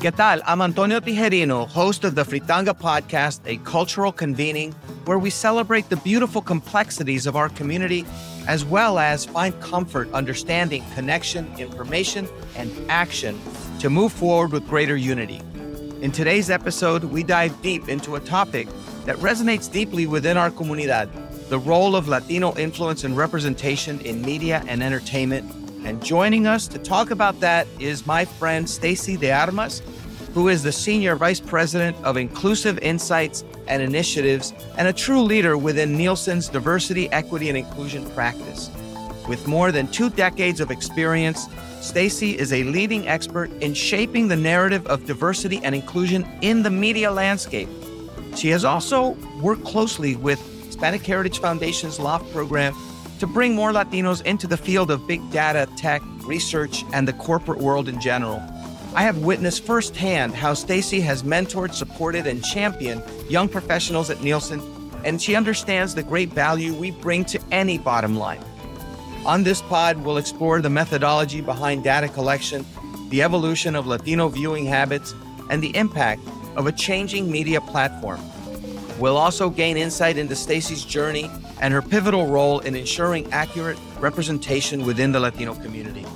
¿Qué tal? I'm Antonio Tijerino, host of the Fritanga podcast, a cultural convening where we celebrate the beautiful complexities of our community as well as find comfort, understanding, connection, information, and action to move forward with greater unity. In today's episode, we dive deep into a topic that resonates deeply within our comunidad the role of Latino influence and representation in media and entertainment and joining us to talk about that is my friend Stacie De Armas, who is the Senior Vice President of Inclusive Insights and Initiatives and a true leader within Nielsen's diversity, equity, and inclusion practice. With more than two decades of experience, Stacie is a leading expert in shaping the narrative of diversity and inclusion in the media landscape. She has also worked closely with Hispanic Heritage Foundation's LOFT program to bring more Latinos into the field of big data, tech, research, and the corporate world in general. I have witnessed firsthand how Stacie has mentored, supported, and championed young professionals at Nielsen, and she understands the great value we bring to any bottom line. On this pod, we'll explore the methodology behind data collection, the evolution of Latino viewing habits, and the impact of a changing media platform. We'll also gain insight into Stacie's journey and her pivotal role in ensuring accurate representation within the Latino community.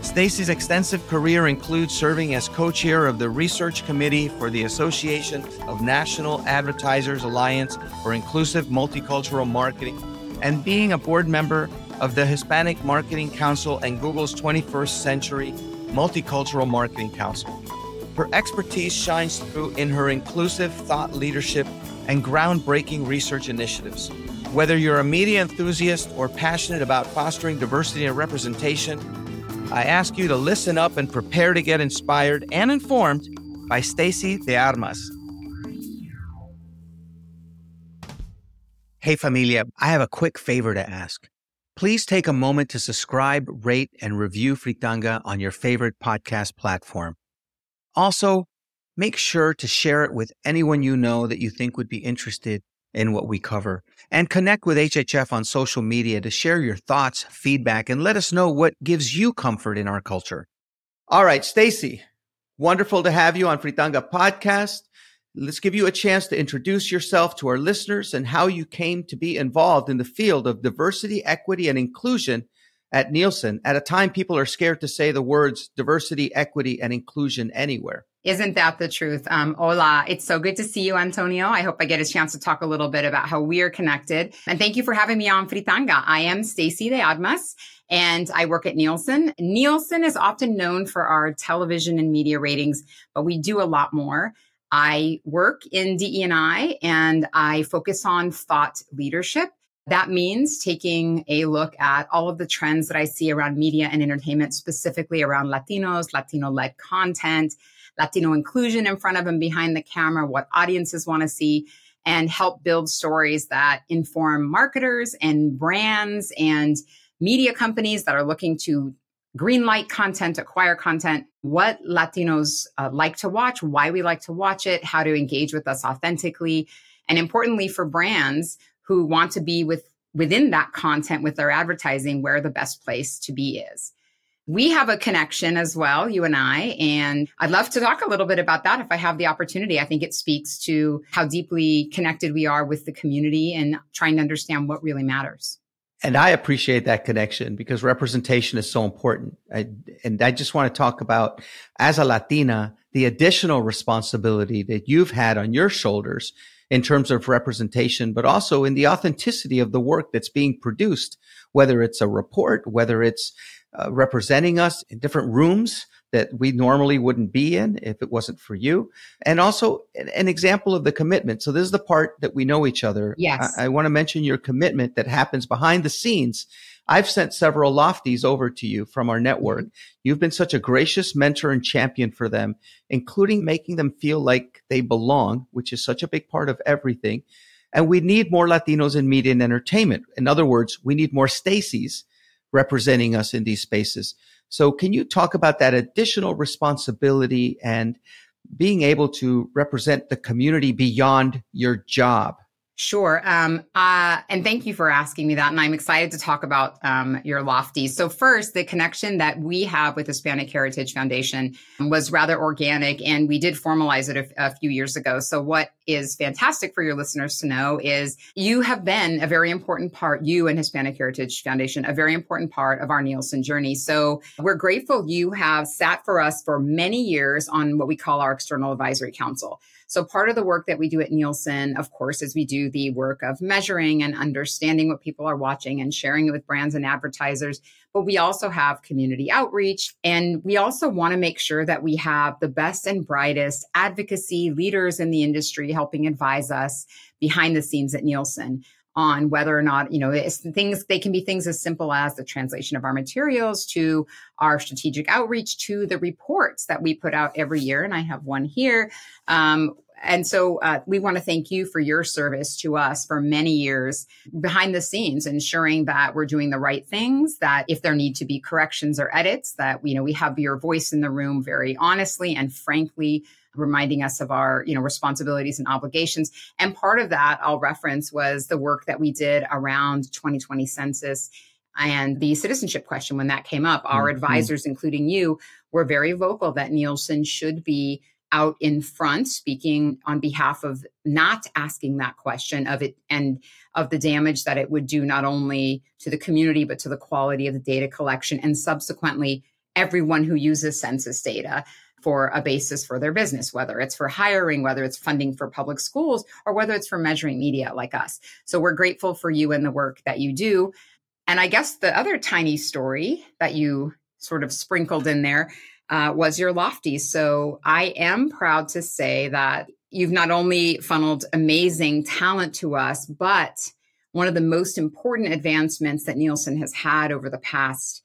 Stacie's extensive career includes serving as co-chair of the research committee for the Association of National Advertisers Alliance for Inclusive Multicultural Marketing and being a board member of the Hispanic Marketing Council and Google's 21st Century Multicultural Marketing Council. Her expertise shines through in her inclusive thought leadership and groundbreaking research initiatives. Whether you're a media enthusiast or passionate about fostering diversity and representation, I ask you to listen up and prepare to get inspired and informed by Stacie De Armas. Hey, familia, I have a quick favor to ask. Please take a moment to subscribe, rate, and review Fritanga on your favorite podcast platform. Also, make sure to share it with anyone you know that you think would be interested in what we cover. And connect with HHF on social media to share your thoughts, feedback, and let us know what gives you comfort in our culture. All right, Stacie, wonderful to have you on Fritanga Podcast. Let's give you a chance to introduce yourself to our listeners and how you came to be involved in the field of diversity, equity, and inclusion at Nielsen at a time people are scared to say the words diversity, equity, and inclusion anywhere. Isn't that the truth? Um, hola, it's so good to see you, Antonio. I hope I get a chance to talk a little bit about how we are connected. And thank you for having me on Fritanga. I am Stacie de Armas and I work at Nielsen. Nielsen is often known for our television and media ratings, but we do a lot more. I work in DE&I and I focus on thought leadership. That means taking a look at all of the trends that I see around media and entertainment, specifically around Latinos, Latino led content, Latino inclusion in front of and behind the camera, what audiences want to see, and help build stories that inform marketers and brands and media companies that are looking to greenlight content, acquire content, what Latinos uh, like to watch, why we like to watch it, how to engage with us authentically, and importantly for brands who want to be with within that content with their advertising where the best place to be is. We have a connection as well, you and I, and I'd love to talk a little bit about that if I have the opportunity. I think it speaks to how deeply connected we are with the community and trying to understand what really matters. And I appreciate that connection because representation is so important. I, and I just want to talk about, as a Latina, the additional responsibility that you've had on your shoulders in terms of representation, but also in the authenticity of the work that's being produced, whether it's a report, whether it's uh, representing us in different rooms that we normally wouldn't be in if it wasn't for you. And also an, example of the commitment. So this is the part that we know each other. Yes. I, I want to mention your commitment that happens behind the scenes. I've sent several lofties over to you from our network. Mm-hmm. You've been such a gracious mentor and champion for them, including making them feel like they belong, which is such a big part of everything. And we need more Latinos in media and entertainment. In other words, we need more Stacies representing us in these spaces. So can you talk about that additional responsibility and being able to represent the community beyond your job? Sure. Um, uh, and thank you for asking me that. And I'm excited to talk about um, your lofties. So, first, the connection that we have with Hispanic Heritage Foundation was rather organic, and we did formalize it a, a few years ago. So, what is fantastic for your listeners to know is you have been a very important part, you and Hispanic Heritage Foundation, a very important part of our Nielsen journey. So, we're grateful you have sat for us for many years on what we call our External Advisory Council. So part of the work that we do at Nielsen, of course, is we do the work of measuring and understanding what people are watching and sharing it with brands and advertisers. But we also have community outreach. And we also want to make sure that we have the best and brightest advocacy leaders in the industry helping advise us behind the scenes at Nielsen on whether or not you know things they can be things as simple as the translation of our materials to our strategic outreach to the reports that we put out every year and i have one here um, and so uh, we want to thank you for your service to us for many years behind the scenes ensuring that we're doing the right things that if there need to be corrections or edits that you know we have your voice in the room very honestly and frankly reminding us of our you know responsibilities and obligations and part of that i'll reference was the work that we did around 2020 census and the citizenship question when that came up our mm-hmm. advisors including you were very vocal that nielsen should be out in front speaking on behalf of not asking that question of it and of the damage that it would do not only to the community but to the quality of the data collection and subsequently everyone who uses census data for a basis for their business, whether it's for hiring, whether it's funding for public schools, or whether it's for measuring media like us. So we're grateful for you and the work that you do. And I guess the other tiny story that you sort of sprinkled in there uh, was your lofty. So I am proud to say that you've not only funneled amazing talent to us, but one of the most important advancements that Nielsen has had over the past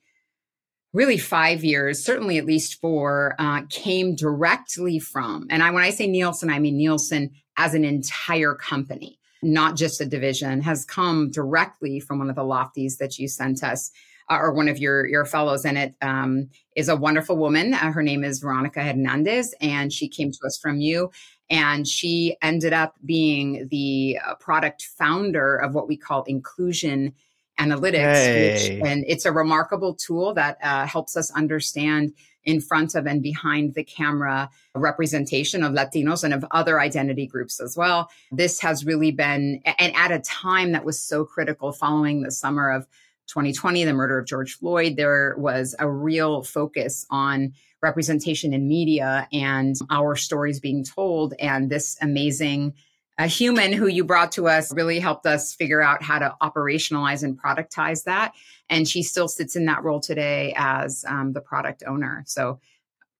really five years, certainly at least four, uh, came directly from, and I, when I say Nielsen, I mean Nielsen as an entire company, not just a division, has come directly from one of the lofties that you sent us. Uh, or one of your your fellows in it um, is a wonderful woman. Uh, her name is Veronica Hernandez, and she came to us from you. And she ended up being the uh, product founder of what we call inclusion analytics, hey. which, and it's a remarkable tool that uh, helps us understand in front of and behind the camera representation of Latinos and of other identity groups as well. This has really been, and at a time that was so critical following the summer of 2020, the murder of George Floyd, there was a real focus on representation in media and our stories being told and this amazing a human who you brought to us really helped us figure out how to operationalize and productize that. And she still sits in that role today as um, the product owner. So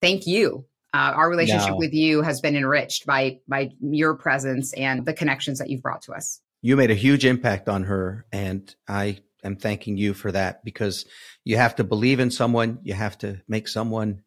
thank you. Uh, our relationship no. with you has been enriched by by your presence and the connections that you've brought to us. You made a huge impact on her, and I am thanking you for that because you have to believe in someone. You have to make someone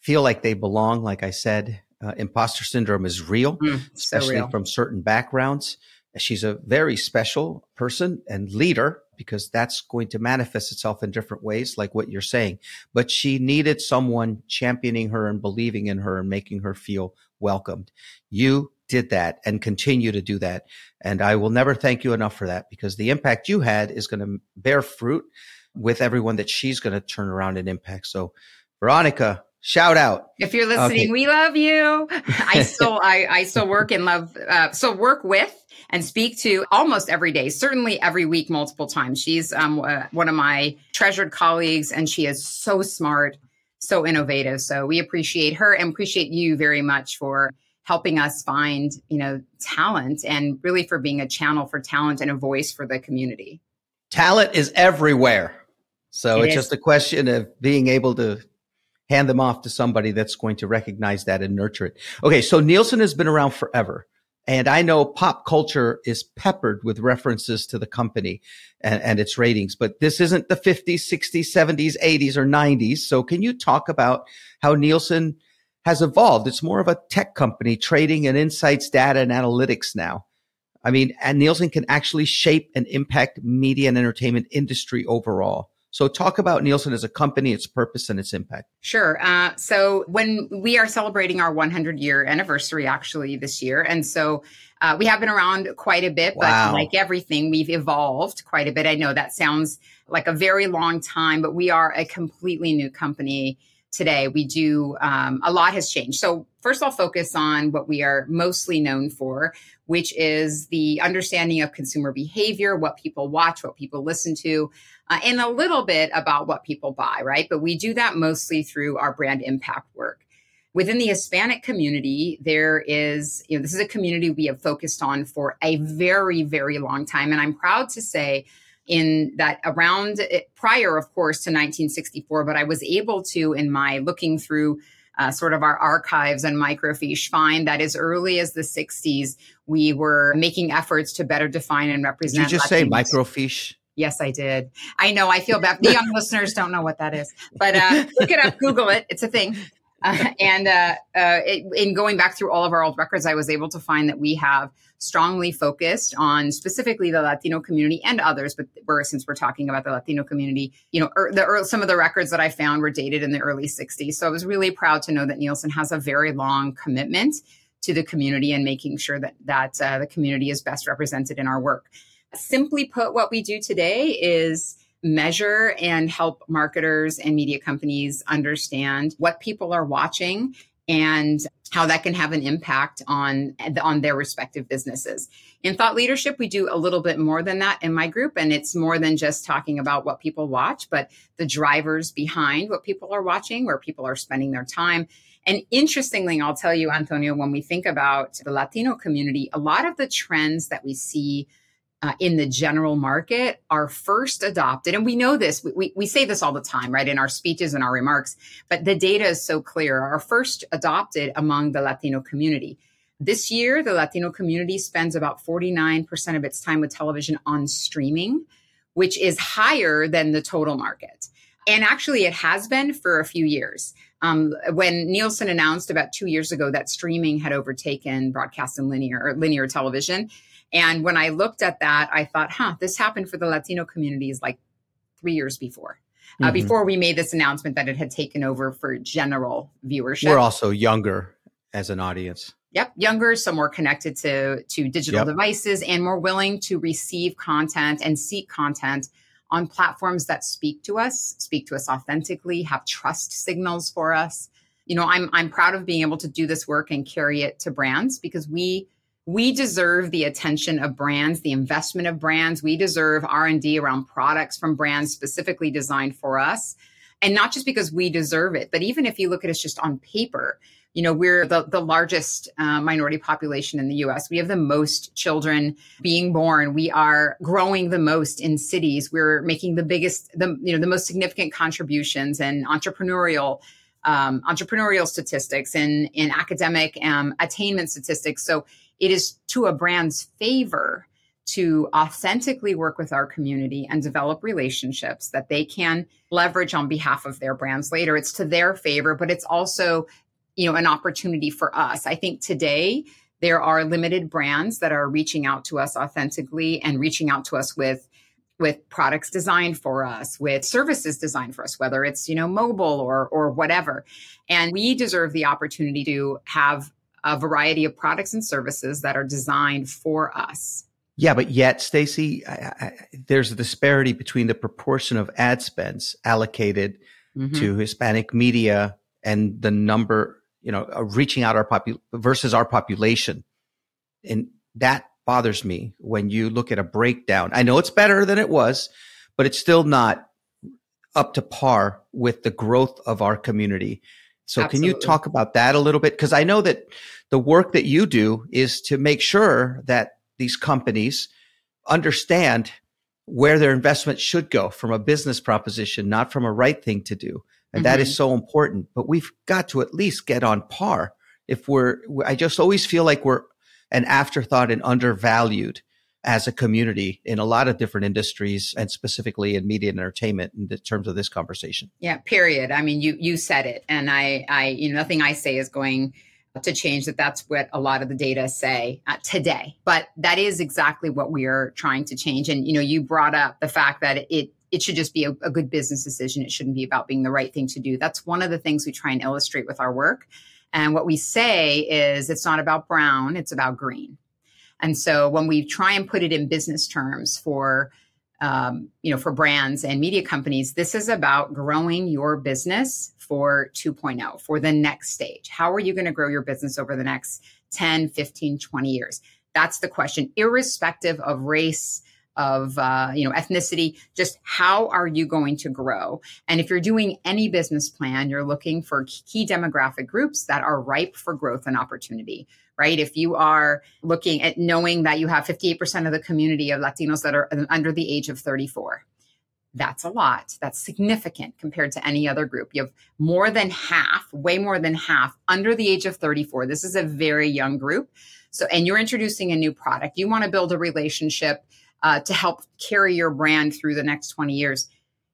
feel like they belong. Like I said, uh, imposter syndrome is real, mm, especially so real. from certain backgrounds. She's a very special person and leader because that's going to manifest itself in different ways, like what you're saying. But she needed someone championing her and believing in her and making her feel welcomed. You did that and continue to do that. And I will never thank you enough for that because the impact you had is going to bear fruit with everyone that she's going to turn around and impact. So, Veronica, Shout out. If you're listening, okay. we love you. I still, I, I still work and love, uh, so work with and speak to almost every day, certainly every week, multiple times. She's um, uh, one of my treasured colleagues and she is so smart, so innovative. So we appreciate her and appreciate you very much for helping us find, you know, talent and really for being a channel for talent and a voice for the community. Talent is everywhere. So it it's is. just a question of being able to hand them off to somebody that's going to recognize that and nurture it. Okay. So Nielsen has been around forever. And I know pop culture is peppered with references to the company and, and, its ratings, but this isn't the 50s, 60s, 70s, 80s, or 90s. So can you talk about how Nielsen has evolved? It's more of a tech company trading and insights, data and analytics now. I mean, and Nielsen can actually shape and impact media and entertainment industry overall. So, talk about Nielsen as a company, its purpose, and its impact. Sure. Uh, so, when we are celebrating our 100 year anniversary actually this year, and so uh, we have been around quite a bit, but like everything, we've evolved quite a bit. I know that sounds like a very long time, but we are a completely new company today. We do um, a lot has changed. So, first, I'll focus on what we are mostly known for, which is the understanding of consumer behavior, what people watch, what people listen to uh, and a little bit about what people buy, right? But we do that mostly through our brand impact work. Within the Hispanic community, there is, you know, this is a community we have focused on for a very, very long time. And I'm proud to say in that around it, prior, of course, to 1964, but I was able to, in my looking through uh, sort of our archives and microfiche find that as early as the 60s, we were making efforts to better define and represent. Did you just Latinos. say microfiche? Yes, I did. I know. I feel bad. The young listeners don't know what that is, but uh, look it up, Google it. It's a thing. Uh, and uh, uh, it, in going back through all of our old records, I was able to find that we have strongly focused on specifically the Latino community and others. But we're, since we're talking about the Latino community, you know, er, the er, some of the records that I found were dated in the early '60s. So I was really proud to know that Nielsen has a very long commitment to the community and making sure that that uh, the community is best represented in our work. Simply put, what we do today is measure and help marketers and media companies understand what people are watching and how that can have an impact on on their respective businesses. In thought leadership, we do a little bit more than that in my group and it's more than just talking about what people watch, but the drivers behind what people are watching, where people are spending their time. And interestingly, I'll tell you Antonio, when we think about the Latino community, a lot of the trends that we see uh, in the general market are first adopted. And we know this, we, we say this all the time, right, in our speeches and our remarks, but the data is so clear, are first adopted among the Latino community. This year, the Latino community spends about 49% of its time with television on streaming, which is higher than the total market. And actually, it has been for a few years. Um, when Nielsen announced about two years ago that streaming had overtaken broadcast and linear or linear television, and when I looked at that, I thought, huh, this happened for the Latino communities like three years before. Uh, mm-hmm. before we made this announcement that it had taken over for general viewership. We're also younger as an audience. Yep, younger, so more connected to to digital yep. devices and more willing to receive content and seek content on platforms that speak to us, speak to us authentically, have trust signals for us. You know, I'm I'm proud of being able to do this work and carry it to brands because we we deserve the attention of brands the investment of brands. We deserve r&d around products from brands specifically designed for us. And not just because we deserve it but even if you look at us just on paper you know we're the, the largest uh, minority population in the us we have the most children being born. We are growing the most in cities. We're making the biggest the you know the most significant contributions and entrepreneurial um, entrepreneurial statistics and in academic um, attainment statistics. So it is to a brand's favor to authentically work with our community and develop relationships that they can leverage on behalf of their brands later. It's to their favor, but it's also, you know, an opportunity for us. I think today there are limited brands that are reaching out to us authentically and reaching out to us with with products designed for us with services designed for us whether it's you know mobile or or whatever and we deserve the opportunity to have a variety of products and services that are designed for us. Yeah, but yet, Stacie, there's a disparity between the proportion of ad spends allocated mm-hmm. to Hispanic media and the number, you know, reaching out our popu- versus our population, and that bothers me when you look at a breakdown. I know it's better than it was, but it's still not up to par with the growth of our community. So Absolutely. can you talk about that a little bit? Because I know that the work that you do is to make sure that these companies understand where their investment should go from a business proposition, not from a right thing to do. And mm-hmm. that is mm-hmm. so important. But we've got to at least get on par. If we're, I just always feel like we're an afterthought and undervalued as a community in a lot of different industries and specifically in media and entertainment in terms of this conversation. Yeah, period. I mean, you you said it and I I you know nothing I say is going to change that that's what a lot of the data say uh, today. But that is exactly what we are trying to change and you know, you brought up the fact that it it should just be a, a good business decision. It shouldn't be about being the right thing to do. That's one of the things we try and illustrate with our work. And what we say is it's not about brown, it's about green. And so when we try and put it in business terms for um, you know, for brands and media companies, this is about growing your business for 2.0, for the next stage. How are you going to grow your business over the next 10, 15, 20 years? That's the question, irrespective of race, of uh, you know ethnicity just how are you going to grow and if you're doing any business plan you're looking for key demographic groups that are ripe for growth and opportunity right if you are looking at knowing that you have 58% of the community of latinos that are under the age of 34 that's a lot. That's significant compared to any other group. You have more than half, way more than half under the age of 34. This is a very young group. So, and you're introducing a new product. You want to build a relationship uh, to help carry your brand through the next 20 years.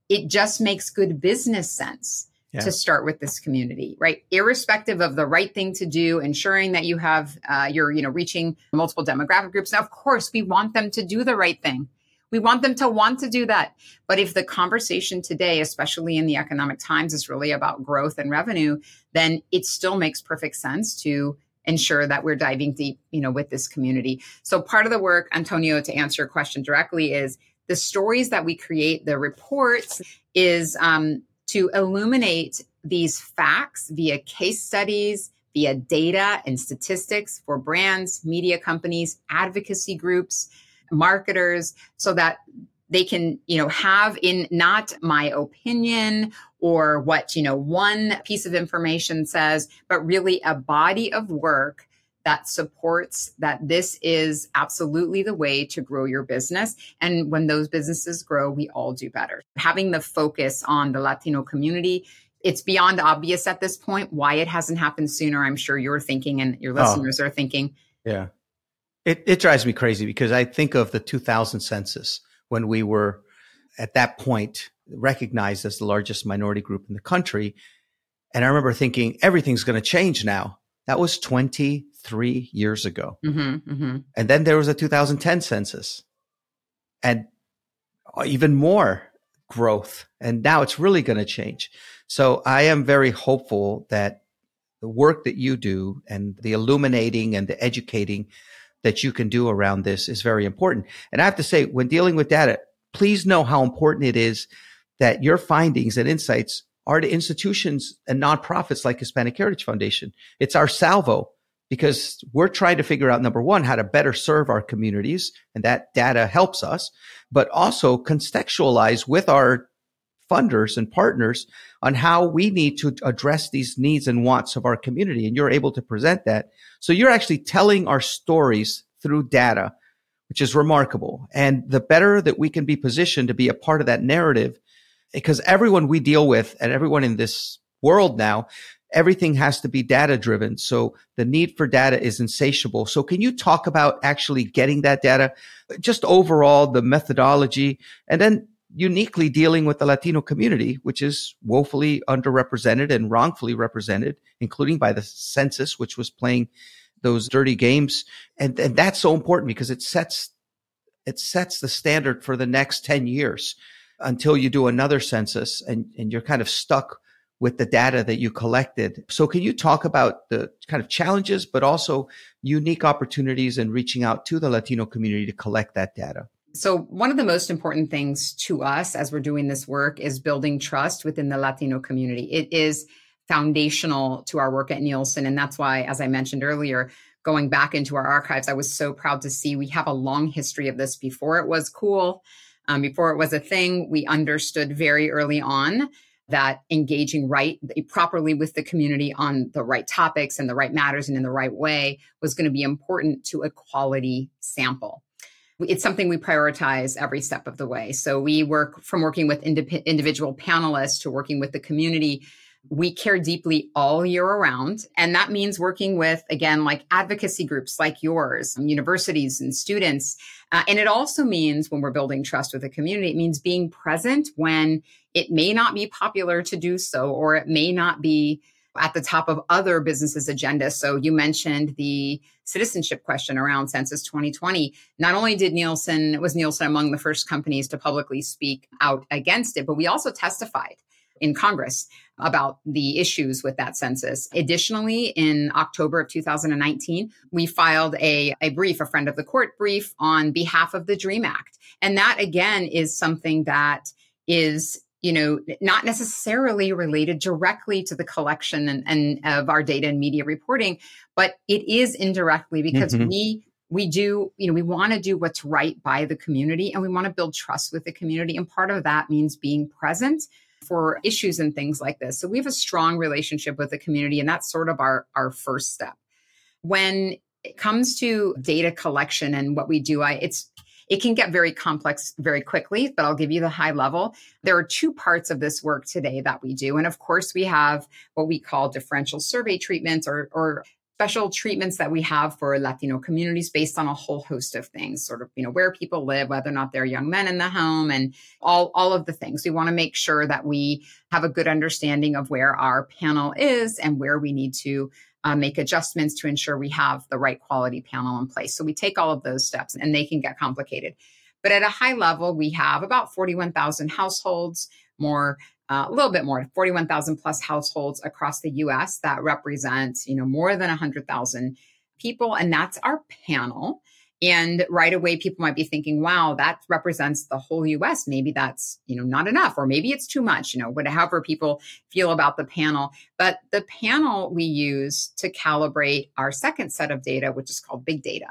It just makes good business sense yeah. to start with this community, right? Irrespective of the right thing to do, ensuring that you have, uh, you're, you know, reaching multiple demographic groups. Now, of course, we want them to do the right thing. We want them to want to do that. But if the conversation today, especially in the economic times, is really about growth and revenue, then it still makes perfect sense to ensure that we're diving deep, you know, with this community. So part of the work, Antonio, to answer your question directly is the stories that we create, the reports is um, to illuminate these facts via case studies, via data and statistics for brands, media companies, advocacy groups, marketers, so that they can, you know, have in not my opinion or what, you know, one piece of information says, but really a body of work that supports that this is absolutely the way to grow your business. And when those businesses grow, we all do better. Having the focus on the Latino community, it's beyond obvious at this point why it hasn't happened sooner. I'm sure you're thinking and your oh. listeners oh, are thinking. Yeah. It, it drives me crazy because I think of the 2000 census when we were at that point recognized as the largest minority group in the country. And I remember thinking, everything's going to change now. That was 23 years ago. Mm-hmm, mm-hmm. And then there was a 2010 census and even more growth. And now it's really going to change. So I am very hopeful that the work that you do and the illuminating and the educating that you can do around this is very important. And I have to say, when dealing with data, please know how important it is that your findings and insights are to institutions and nonprofits like Hispanic Heritage Foundation. It's our salvo because we're trying to figure out number one, how to better serve our communities. And that data helps us, but also contextualize with our funders and partners on how we need to address these needs and wants of our community. And you're able to present that. So you're actually telling our stories through data, which is remarkable. And the better that we can be positioned to be a part of that narrative, because everyone we deal with and everyone in this world now, everything has to be data driven. So the need for data is insatiable. So can you talk about actually getting that data, just overall the methodology and then uniquely dealing with the Latino community, which is woefully underrepresented and wrongfully represented, including by the census, which was playing those dirty games. And, and that's so important because it sets, it sets the standard for the next 10 years until you do another census and, and you're kind of stuck with the data that you collected. So can you talk about the kind of challenges, but also unique opportunities in reaching out to the Latino community to collect that data? So, one of the most important things to us as we're doing this work is building trust within the Latino community. It is foundational to our work at Nielsen. And that's why, as I mentioned earlier, going back into our archives, I was so proud to see we have a long history of this before it was cool, um, before it was a thing. We understood very early on that engaging right properly with the community on the right topics and the right matters and in the right way was going to be important to a quality sample it's something we prioritize every step of the way. So we work from working with individual panelists to working with the community. We care deeply all year around. And that means working with, again, like advocacy groups like yours, universities and students. Uh, and it also means when we're building trust with the community, it means being present when it may not be popular to do so, or it may not be at the top of other businesses' agendas. So you mentioned the citizenship question around Census 2020. Not only did Nielsen was Nielsen among the first companies to publicly speak out against it, but we also testified in Congress about the issues with that census. Additionally, in October of 2019, we filed a, a brief, a friend of the court brief on behalf of the DREAM Act. And that again is something that is you know, not necessarily related directly to the collection and, and, of our data and media reporting, but it is indirectly because mm-hmm. we we do, you know, we want to do what's right by the community and we want to build trust with the community. And part of that means being present for issues and things like this. So we have a strong relationship with the community, and that's sort of our, our first step. When it comes to data collection and what we do, I it's it can get very complex very quickly, but I'll give you the high level. There are two parts of this work today that we do. And of course, we have what we call differential survey treatments or, or special treatments that we have for Latino communities based on a whole host of things, sort of, you know, where people live, whether or not they're young men in the home and all, all of the things. We want to make sure that we have a good understanding of where our panel is and where we need to uh, make adjustments to ensure we have the right quality panel in place. So we take all of those steps and they can get complicated. But at a high level, we have about 41,000 households, more uh, a little bit more, 41,000 plus households across the US that represent, you know, more than 100,000 people. And that's our panel. And right away, people might be thinking, wow, that represents the whole US. Maybe that's, you know, not enough, or maybe it's too much, you know, whatever people feel about the panel. But the panel we use to calibrate our second set of data, which is called big data.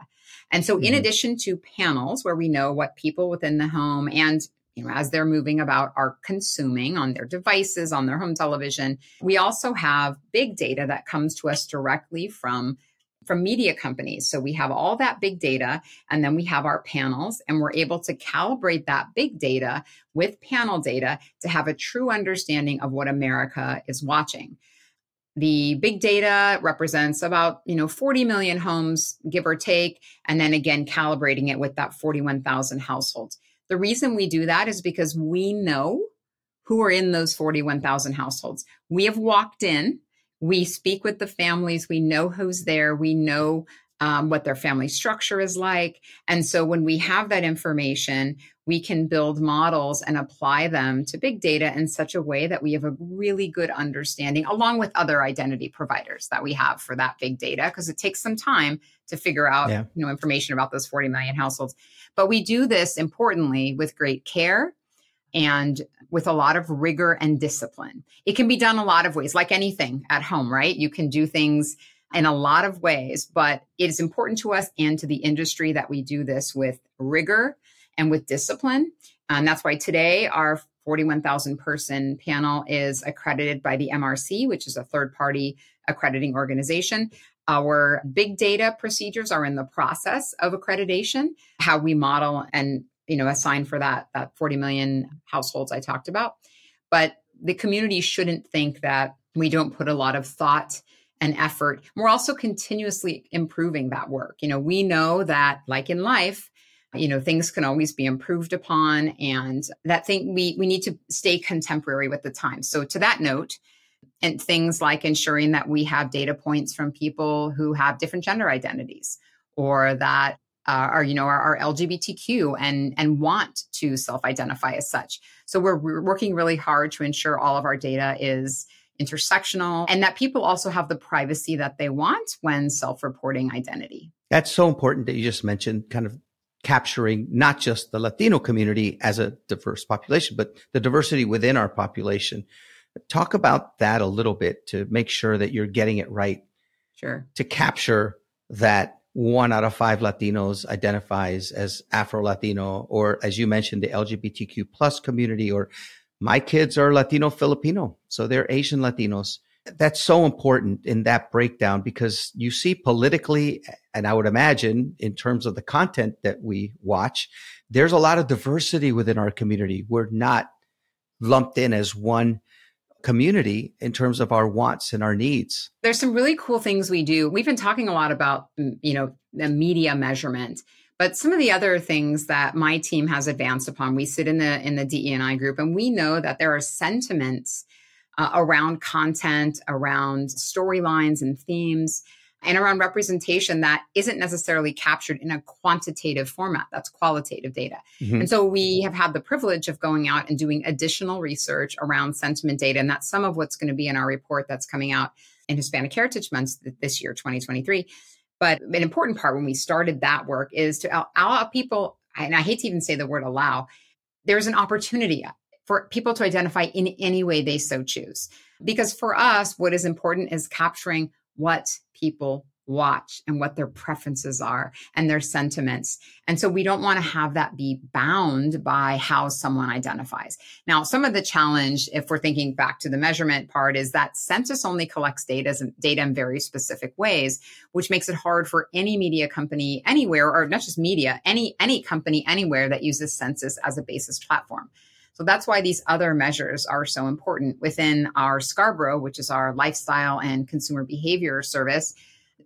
And so, mm-hmm. in addition to panels where we know what people within the home and you know, as they're moving about are consuming on their devices, on their home television. We also have big data that comes to us directly from from media companies. So we have all that big data and then we have our panels and we're able to calibrate that big data with panel data to have a true understanding of what America is watching. The big data represents about, you know, 40 million homes give or take and then again calibrating it with that 41,000 households. The reason we do that is because we know who are in those 41,000 households. We have walked in we speak with the families. We know who's there. We know um, what their family structure is like. And so when we have that information, we can build models and apply them to big data in such a way that we have a really good understanding, along with other identity providers that we have for that big data, because it takes some time to figure out yeah. you know information about those 40 million households. But we do this importantly with great care and with a lot of rigor and discipline. It can be done a lot of ways, like anything at home, right? You can do things in a lot of ways, but it is important to us and to the industry that we do this with rigor and with discipline. And that's why today our 41,000 person panel is accredited by the MRC, which is a third party accrediting organization. Our big data procedures are in the process of accreditation, how we model and you know, assign for that that 40 million households I talked about. But the community shouldn't think that we don't put a lot of thought and effort. We're also continuously improving that work. You know, we know that like in life, you know, things can always be improved upon and that thing we we need to stay contemporary with the times. So to that note, and things like ensuring that we have data points from people who have different gender identities or that uh, are you know are, are, LGBTQ and and want to self-identify as such. So we're, we're working really hard to ensure all of our data is intersectional and that people also have the privacy that they want when self-reporting identity. That's so important that you just mentioned kind of capturing not just the Latino community as a diverse population, but the diversity within our population. Talk about that a little bit to make sure that you're getting it right. Sure. To capture that one out of five Latinos identifies as Afro Latino, or as you mentioned, the LGBTQ plus community, or my kids are Latino Filipino, so they're Asian Latinos. That's so important in that breakdown because you see politically, and I would imagine in terms of the content that we watch, there's a lot of diversity within our community. We're not lumped in as one community in terms of our wants and our needs. There's some really cool things we do. We've been talking a lot about, mm, you know, the media measurement, but some of the other things that my team has advanced upon, we sit in the in the DEI group and we know that there are sentiments uh, around content, around storylines and themes and around representation that isn't necessarily captured in a quantitative format. That's qualitative data. Mm-hmm. And so we have had the privilege of going out and doing additional research around sentiment data. And that's some of what's going to be in our report that's coming out in Hispanic Heritage Month this year, 2023. But an important part when we started that work is to allow people, and I hate to even say the word allow, there's an opportunity for people to identify in any way they so choose. Because for us, what is important is capturing what people watch and what their preferences are and their sentiments. And so we don't want to have that be bound by how someone identifies. Now, some of the challenge, if we're thinking back to the measurement part, is that census only collects data, data in very specific ways, which makes it hard for any media company anywhere, or not just media, any, any company anywhere that uses census as a basis platform. So that's why these other measures are so important within our Scarborough, which is our lifestyle and consumer behavior service.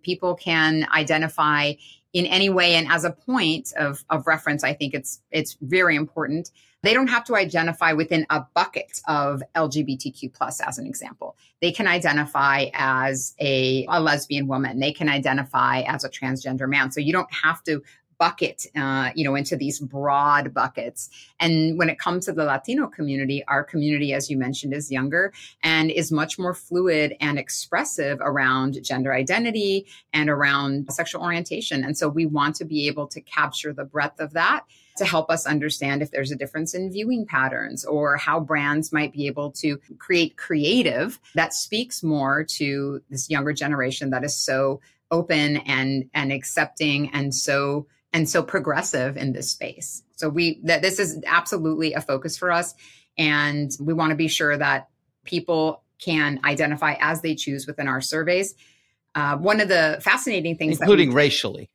People can identify in any way and as a point of, of reference, I think it's it's very important. They don't have to identify within a bucket of LGBTQ plus as an example. They can identify as a, a lesbian woman. They can identify as a transgender man. So you don't have to bucket, uh, you know, into these broad buckets. And when it comes to the Latino community, our community, as you mentioned, is younger and is much more fluid and expressive around gender identity and around sexual orientation. And so we want to be able to capture the breadth of that to help us understand if there's a difference in viewing patterns or how brands might be able to create creative that speaks more to this younger generation that is so open and and accepting and so and so progressive in this space. So we that this is absolutely a focus for us and we want to be sure that people can identify as they choose within our surveys. Uh, one of the fascinating things, including racially,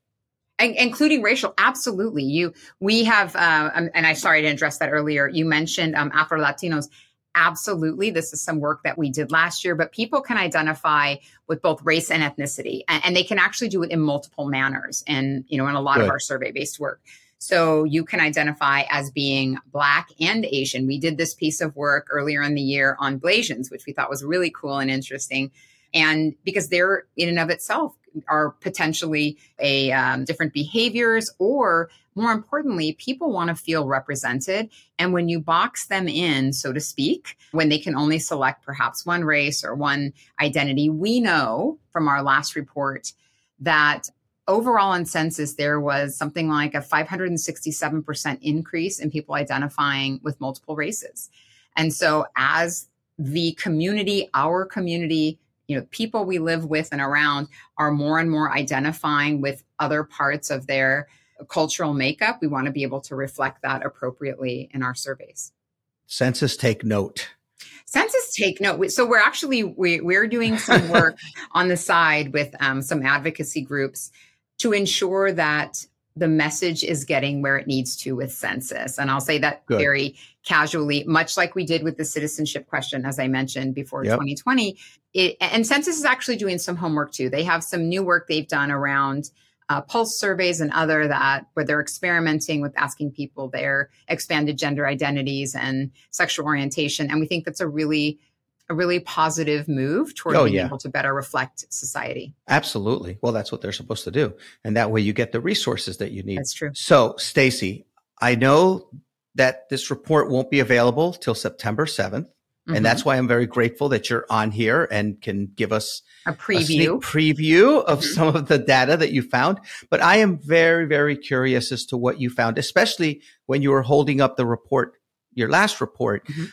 including racial, absolutely. You, we have, uh, um, and I sorry to address that earlier. You mentioned um, Afro Latinos absolutely this is some work that we did last year but people can identify with both race and ethnicity and, and they can actually do it in multiple manners and you know in a lot Good. of our survey based work so you can identify as being black and asian we did this piece of work earlier in the year on blasians which we thought was really cool and interesting and because they're in and of itself are potentially a um, different behaviors or more importantly people want to feel represented and when you box them in so to speak when they can only select perhaps one race or one identity we know from our last report that overall in census there was something like a 567% increase in people identifying with multiple races. And so as the community our community you know people we live with and around are more and more identifying with other parts of their cultural makeup we want to be able to reflect that appropriately in our surveys census take note census take note so we're actually we, we're doing some work on the side with um, some advocacy groups to ensure that the message is getting where it needs to with census. And I'll say that Good. very casually, much like we did with the citizenship question, as I mentioned before yep. 2020. It, and census is actually doing some homework too. They have some new work they've done around uh, pulse surveys and other that where they're experimenting with asking people their expanded gender identities and sexual orientation. And we think that's a really a really positive move toward oh, being yeah. able to better reflect society. Absolutely. Well, that's what they're supposed to do. And that way you get the resources that you need. That's true. So, Stacie, I know that this report won't be available till September 7th. Mm-hmm. And that's why I'm very grateful that you're on here and can give us a preview, a preview of mm-hmm. some of the data that you found. But I am very, very curious as to what you found, especially when you were holding up the report, your last report. Mm-hmm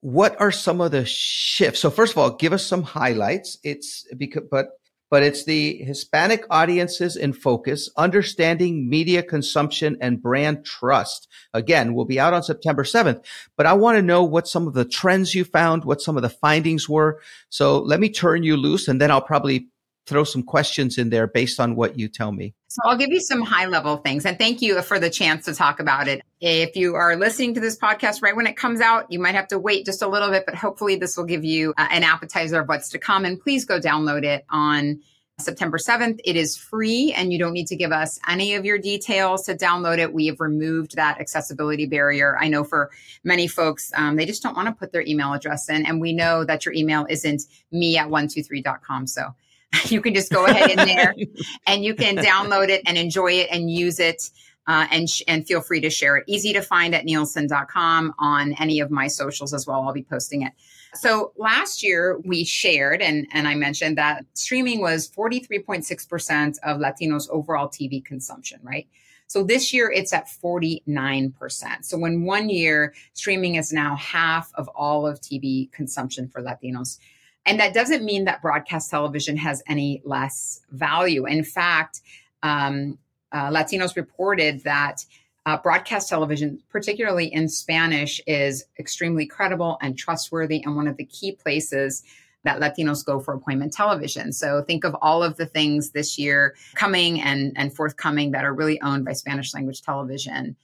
what are some of the shifts? So first of all, give us some highlights. It's because, but, but it's the Hispanic audiences in focus, understanding media consumption and brand trust. Again, we'll be out on September 7th, but I want to know what some of the trends you found, what some of the findings were. So let me turn you loose and then I'll probably throw some questions in there based on what you tell me. So I'll give you some high level things and thank you for the chance to talk about it. If you are listening to this podcast right when it comes out, you might have to wait just a little bit, but hopefully this will give you uh, an appetizer of what's to come. And please go download it on September 7th. It is free and you don't need to give us any of your details to download it. We have removed that accessibility barrier. I know for many folks, um, they just don't want to put their email address in. And we know that your email isn't me at 123.com. So you can just go ahead in there and you can download it and enjoy it and use it. Uh, and sh- and feel free to share it. Easy to find at Nielsen.com on any of my socials as well. I'll be posting it. So last year we shared, and, and I mentioned that streaming was 43.6% of Latinos' overall TV consumption, right? So this year it's at 49%. So in one year, streaming is now half of all of TV consumption for Latinos. And that doesn't mean that broadcast television has any less value. In fact, um, uh, Latinos reported that uh, broadcast television, particularly in Spanish, is extremely credible and trustworthy and one of the key places that Latinos go for appointment television. So think of all of the things this year coming and, and forthcoming that are really owned by Spanish language television.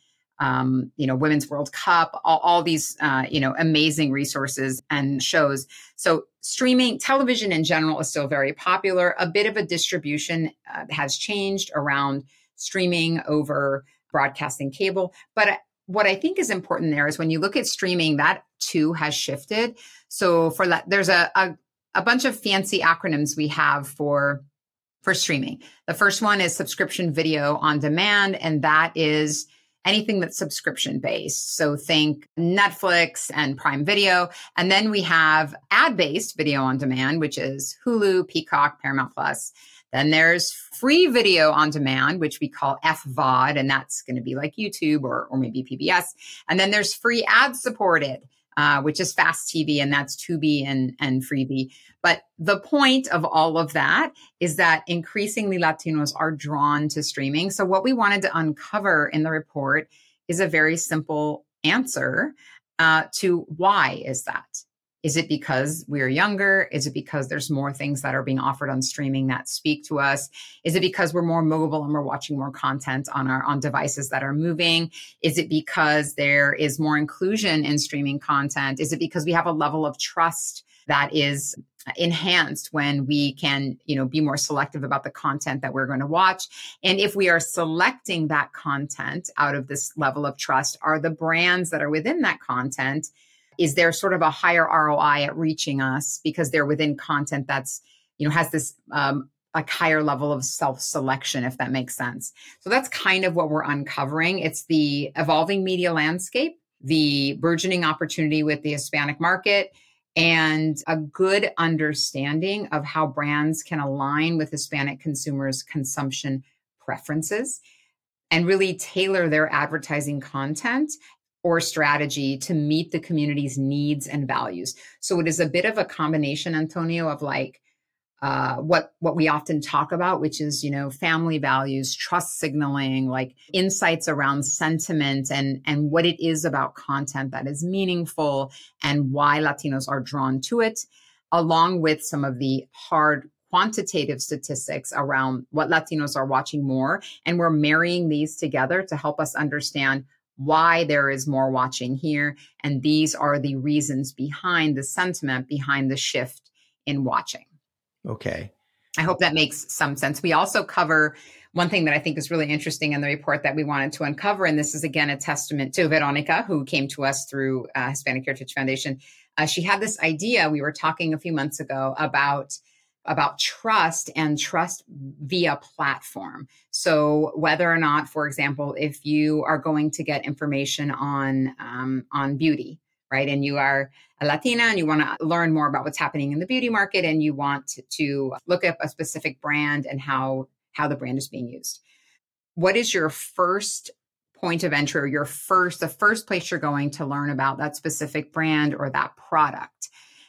Um, you know, Women's World Cup, all, all these, uh, you know, amazing resources and shows. So streaming television in general is still very popular. A bit of a distribution uh, has changed around streaming over broadcasting cable. But what I think is important there is when you look at streaming, that too has shifted. So for that, there's a, a, a bunch of fancy acronyms we have for for streaming. The first one is subscription video on demand, and that is anything that's subscription based. So think Netflix and Prime Video. And then we have ad based video on demand, which is Hulu, Peacock, Paramount Plus. Then there's free video on demand, which we call FVOD, and that's going to be like YouTube or, or maybe PBS. And then there's free ad supported, uh, which is fast TV, and that's Tubi and, and Freevee. But the point of all of that is that increasingly Latinos are drawn to streaming. So what we wanted to uncover in the report is a very simple answer uh, to why is that? Is it because we're younger? Is it because there's more things that are being offered on streaming that speak to us? Is it because we're more mobile and we're watching more content on our on devices that are moving? Is it because there is more inclusion in streaming content? Is it because we have a level of trust that is enhanced when we can you know be more selective about the content that we're going to watch and if we are selecting that content out of this level of trust are the brands that are within that content is there sort of a higher ROI at reaching us because they're within content that's, you know, has this um, like higher level of self selection, if that makes sense. So that's kind of what we're uncovering. It's the evolving media landscape, the burgeoning opportunity with the Hispanic market, and a good understanding of how brands can align with Hispanic consumers' consumption preferences and really tailor their advertising content or strategy to meet the community's needs and values. So it is a bit of a combination, Antonio, of like uh, what what we often talk about, which is you know family values, trust signaling, like insights around sentiment and and what it is about content that is meaningful and why Latinos are drawn to it, along with some of the hard quantitative statistics around what Latinos are watching more. And we're marrying these together to help us understand why there is more watching here. And these are the reasons behind the sentiment behind the shift in watching. Okay. I hope that makes some sense. We also cover one thing that I think is really interesting in the report that we wanted to uncover. And this is again a testament to Veronica, who came to us through uh, Hispanic Heritage Foundation. Uh, she had this idea. We were talking a few months ago about about trust and trust via platform. So whether or not, for example, if you are going to get information on um, on beauty, right, and you are a Latina and you want to learn more about what's happening in the beauty market, and you want to, to look up a specific brand and how how the brand is being used. What is your first point of entry or your first the first place you're going to learn about that specific brand or that product?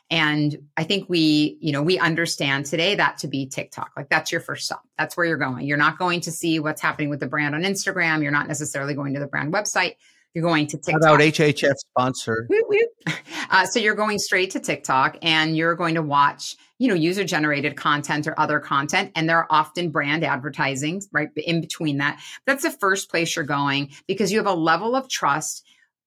And I think we, you know, we understand today that to be TikTok. Like that's your first stop. That's where you're going. You're not going to see what's happening with the brand on Instagram. You're not necessarily going to the brand website. You're going to TikTok. How about HHF sponsor? Uh, so you're going straight to TikTok and you're going to watch, you know, user generated content or other content. And there are often brand advertising right in between that. That's the first place you're going because you have a level of trust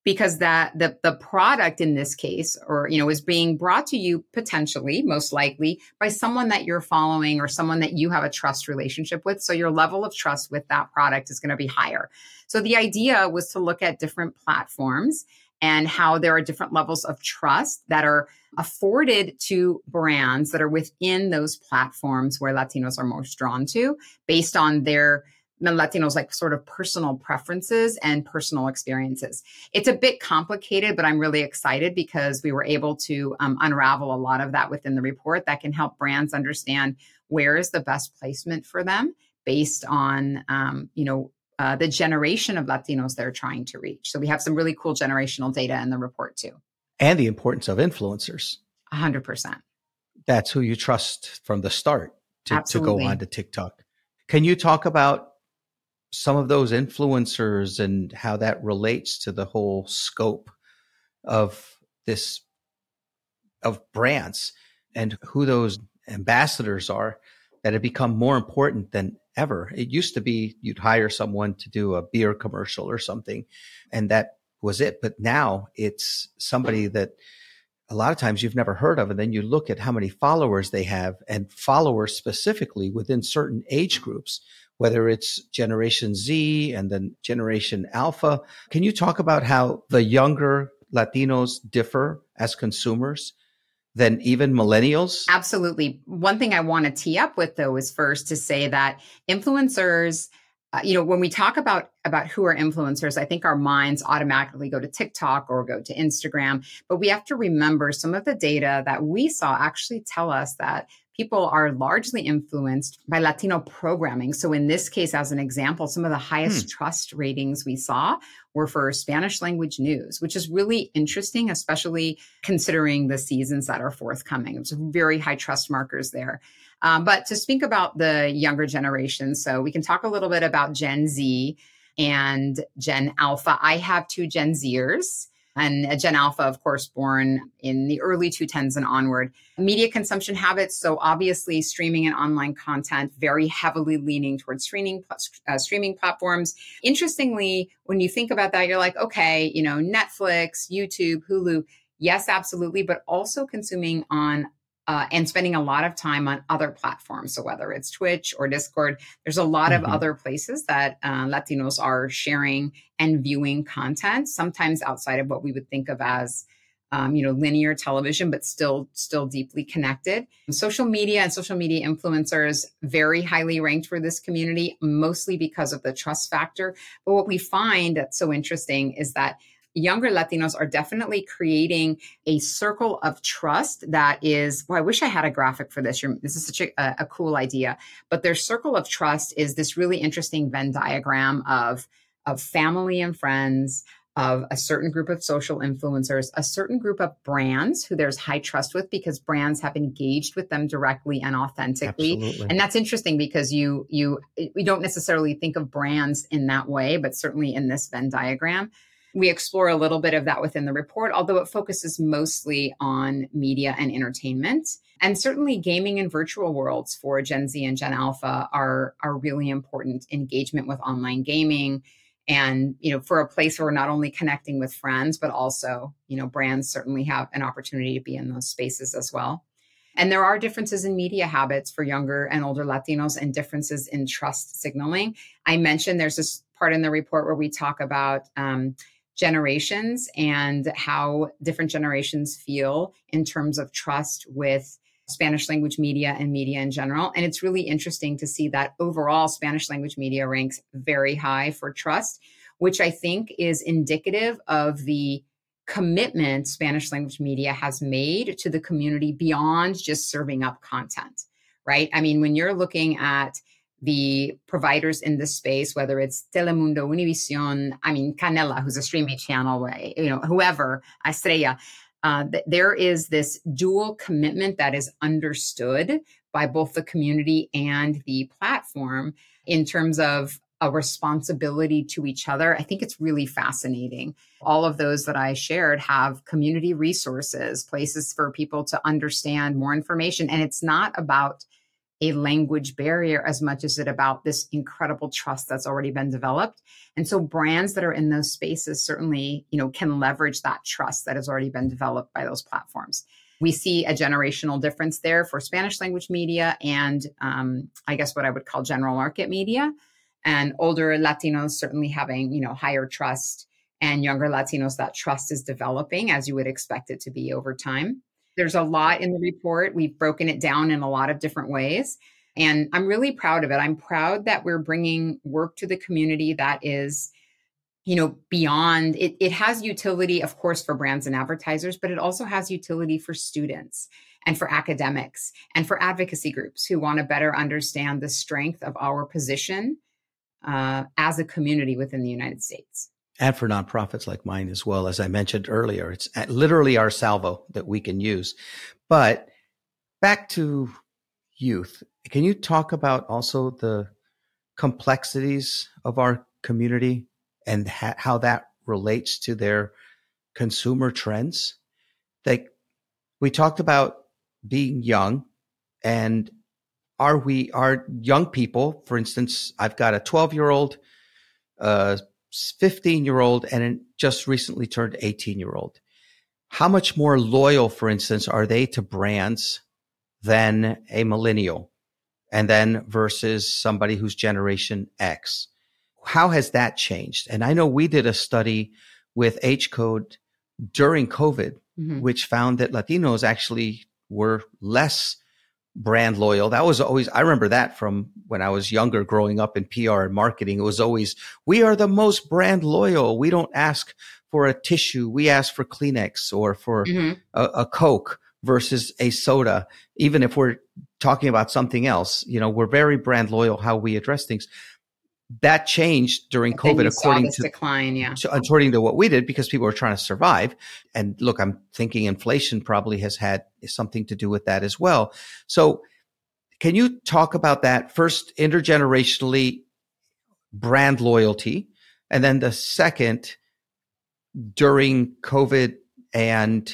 because that the, the product in this case or you know is being brought to you potentially most likely by someone that you're following or someone that you have a trust relationship with. So your level of trust with that product is going to be higher. So the idea was to look at different platforms and how there are different levels of trust that are afforded to brands that are within those platforms where Latinos are most drawn to based on their Latinos like sort of personal preferences and personal experiences. It's a bit complicated, but I'm really excited because we were able to um, unravel a lot of that within the report that can help brands understand where is the best placement for them based on um, you know uh, the generation of Latinos they're trying to reach. So we have some really cool generational data in the report too. And the importance of influencers. 100%. That's who you trust from the start to, to go on to TikTok. Can you talk about some of those influencers and how that relates to the whole scope of this of brands and who those ambassadors are that have become more important than ever. It used to be you'd hire someone to do a beer commercial or something, and that was it. But now it's somebody that a lot of times you've never heard of. And then you look at how many followers they have and followers specifically within certain age groups, whether it's Generation Z and then Generation Alpha. Can you talk about how the younger Latinos differ as consumers? than even millennials? Absolutely. One thing I want to tee up with though is first to say that influencers uh, you know when we talk about about who are influencers i think our minds automatically go to tiktok or go to instagram but we have to remember some of the data that we saw actually tell us that people are largely influenced by Latino programming. So, in this case, as an example, some of the highest hmm. trust ratings we saw were for Spanish language news, which is really interesting, especially considering the seasons that are forthcoming. It's very high trust markers there. Um, but to speak about the younger generation, so we can talk a little bit about Gen Z and Gen Alpha. I have two Gen Zers and a Gen Alpha, of course, born in the early 2010s and onward. Media consumption habits. So obviously, streaming and online content very heavily leaning towards streaming uh, streaming platforms. Interestingly, when you think about that, you're like, okay, you know, Netflix, YouTube, Hulu. Yes, absolutely, but also consuming on uh, and spending a lot of time on other platforms. So whether it's Twitch or Discord, there's a lot mm-hmm. of other places that uh, Latinos are sharing and viewing content, sometimes outside of what we would think of as um, you know linear television but still still deeply connected social media and social media influencers very highly ranked for this community mostly because of the trust factor but what we find that's so interesting is that younger Latinos are definitely creating a circle of trust that is, well, I wish I had a graphic for this. You're, this is such a, a cool idea. But their circle of trust is this really interesting Venn diagram of, of family and friends, of a certain group of social influencers, a certain group of brands who there's high trust with because brands have engaged with them directly and authentically. Absolutely. And that's interesting because you you we don't necessarily think of brands in that way, but certainly in this Venn diagram. We explore a little bit of that within the report, although it focuses mostly on media and entertainment. And certainly gaming and virtual worlds for Gen Z and Gen Alpha are, are really important engagement with online gaming. And, you know, for a place where we're not only connecting with friends, but also, you know, brands certainly have an opportunity to be in those spaces as well. And there are differences in media habits for younger and older Latinos and differences in trust signaling. I mentioned there's this part in the report where we talk about um, generations and how different generations feel in terms of trust with Spanish language media and media in general. And it's really interesting to see that overall Spanish language media ranks very high for trust, which I think is indicative of the commitment Spanish language media has made to the community beyond just serving up content, right? I mean, when you're looking at the providers in this space, whether it's Telemundo, Univision, I mean, Canela, who's a streaming channel, you know, whoever, Estrella, uh, there is this dual commitment that is understood by both the community and the platform in terms of a responsibility to each other. I think it's really fascinating. All of those that I shared have community resources, places for people to understand more information. And it's not about a language barrier as much as it about this incredible trust that's already been developed. And so brands that are in those spaces certainly, you know, can leverage that trust that has already been developed by those platforms. We see a generational difference there for Spanish language media and um, I guess what I would call general market media. And older Latinos certainly having, you know, higher trust and younger Latinos, that trust is developing as you would expect it to be over time. There's a lot in the report. We've broken it down in a lot of different ways. And I'm really proud of it. I'm proud that we're bringing work to the community that is, you know, beyond it. It has utility, of course, for brands and advertisers, but it also has utility for students and for academics and for advocacy groups who want to better understand the strength of our position uh, as a community within the United States and for nonprofits like mine as well. As I mentioned earlier, it's literally our salvo that we can use. But back to youth, can you talk about also the complexities of our community and ha- how that relates to their consumer trends? Like we talked about being young and are we are young people for instance i've got a 12 year old uh 15 year old and just recently turned 18 year old. How much more loyal, for instance, are they to brands than a millennial? And then versus somebody who's generation X. How has that changed? And I know we did a study with H Code during COVID, mm-hmm. which found that Latinos actually were less brand loyal. That was always, I remember that from when I was younger growing up in PR and marketing. It was always, we are the most brand loyal. We don't ask for a tissue. We ask for Kleenex or for mm-hmm. a, a Coke versus a soda. Even if we're talking about something else, you know, we're very brand loyal how we address things that changed during COVID, according to decline, yeah, according to what we did, because people were trying to survive. And look, I'm thinking inflation probably has had something to do with that as well. So, can you talk about that first intergenerationally, brand loyalty, and then the second during COVID and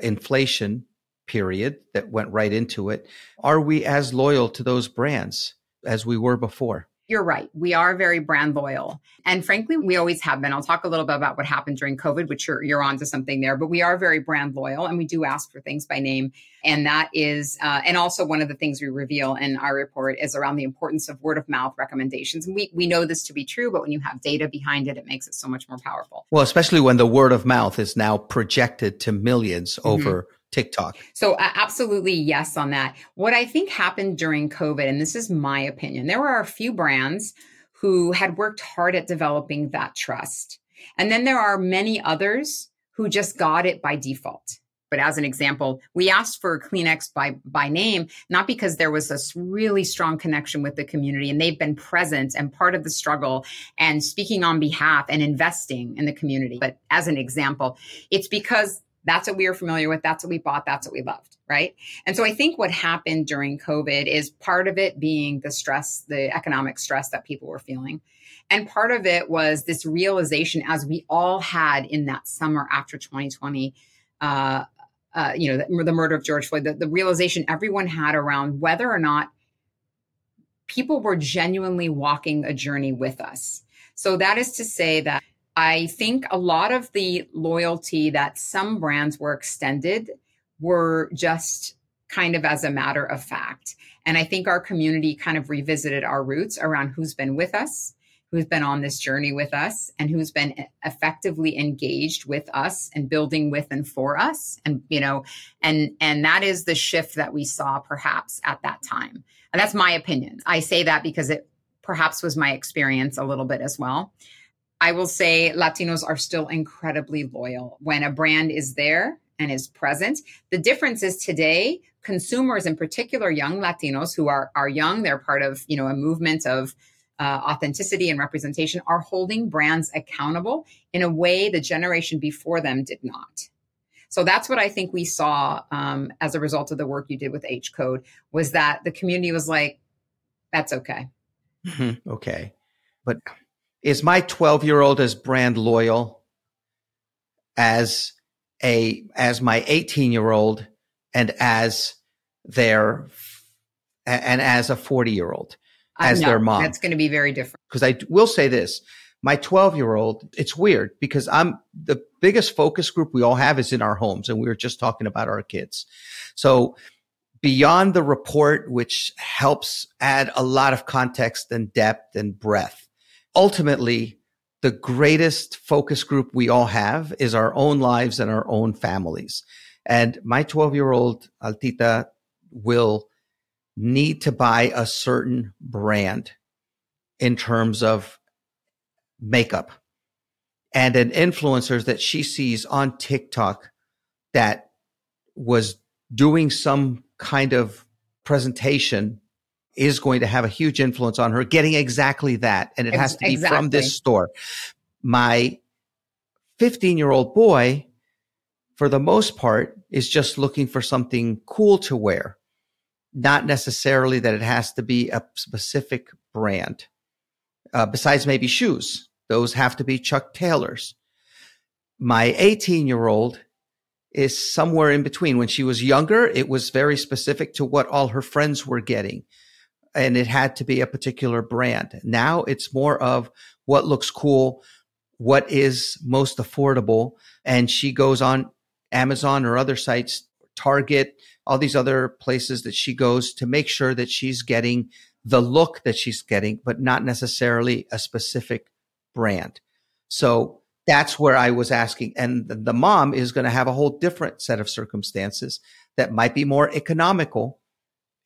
inflation period that went right into it? Are we as loyal to those brands as we were before? You're right. We are very brand loyal. And frankly, we always have been. I'll talk a little bit about what happened during COVID, which you're, you're onto something there, but we are very brand loyal and we do ask for things by name. And that is, uh, and also one of the things we reveal in our report is around the importance of word of mouth recommendations. And we, we know this to be true, but when you have data behind it, it makes it so much more powerful. Well, especially when the word of mouth is now projected to 1000000s mm-hmm. over TikTok. So, absolutely yes on that. What I think happened during COVID, and this is my opinion, there were a few brands who had worked hard at developing that trust. And then there are many others who just got it by default. But as an example, we asked for Kleenex by, by name, not because there was this really strong connection with the community and they've been present and part of the struggle and speaking on behalf and investing in the community. But as an example, it's because that's what we were familiar with. That's what we bought. That's what we loved. Right. And so I think what happened during COVID is part of it being the stress, the economic stress that people were feeling. And part of it was this realization, as we all had in that summer after 2020, uh, uh, you know, the, the, murder of George Floyd, the, the realization everyone had around whether or not people were genuinely walking a journey with us. So that is to say that I think a lot of the loyalty that some brands were extended were just kind of as a matter of fact. And I think our community kind of revisited our roots around who's been with us, who's been on this journey with us, and who's been effectively engaged with us and building with and for us. And, you know, and and that is the shift that we saw perhaps at that time. And that's my opinion. I say that because it perhaps was my experience a little bit as well. I will say Latinos are still incredibly loyal when a brand is there and is present. The difference is today, consumers, in particular young Latinos who are, are young, they're part of, you know, a movement of uh, authenticity and representation are holding brands accountable in a way the generation before them did not. So that's what I think we saw um, as a result of the work you did with H Code was that the community was like, that's okay. Okay. But is my 12 year old as brand loyal as a as my 18 year old and as their and as a 40 year old as their mom. That's going to be very different. Because I will say this my 12 year old, it's weird because I'm the biggest focus group we all have is in our homes. And we were just talking about our kids. So beyond the report, which helps add a lot of context and depth and breadth, ultimately, the greatest focus group we all have is our own lives and our own families. And my 12 year old Altita will need to buy a certain brand in terms of makeup and an influencer that she sees on TikTok that was doing some kind of presentation is going to have a huge influence on her getting exactly that. And it has to be exactly. from this store. My 15 year old boy, for the most part, is just looking for something cool to wear not necessarily that it has to be a specific brand. Uh, besides maybe shoes, those have to be Chuck Taylors. My 18 year old is somewhere in between. When she was younger, it was very specific to what all her friends were getting. And it had to be a particular brand. Now it's more of what looks cool, what is most affordable. And she goes on Amazon or other sites, Target, all these other places that she goes to make sure that she's getting the look that she's getting, but not necessarily a specific brand. So that's where I was asking. And the mom is going to have a whole different set of circumstances that might be more economical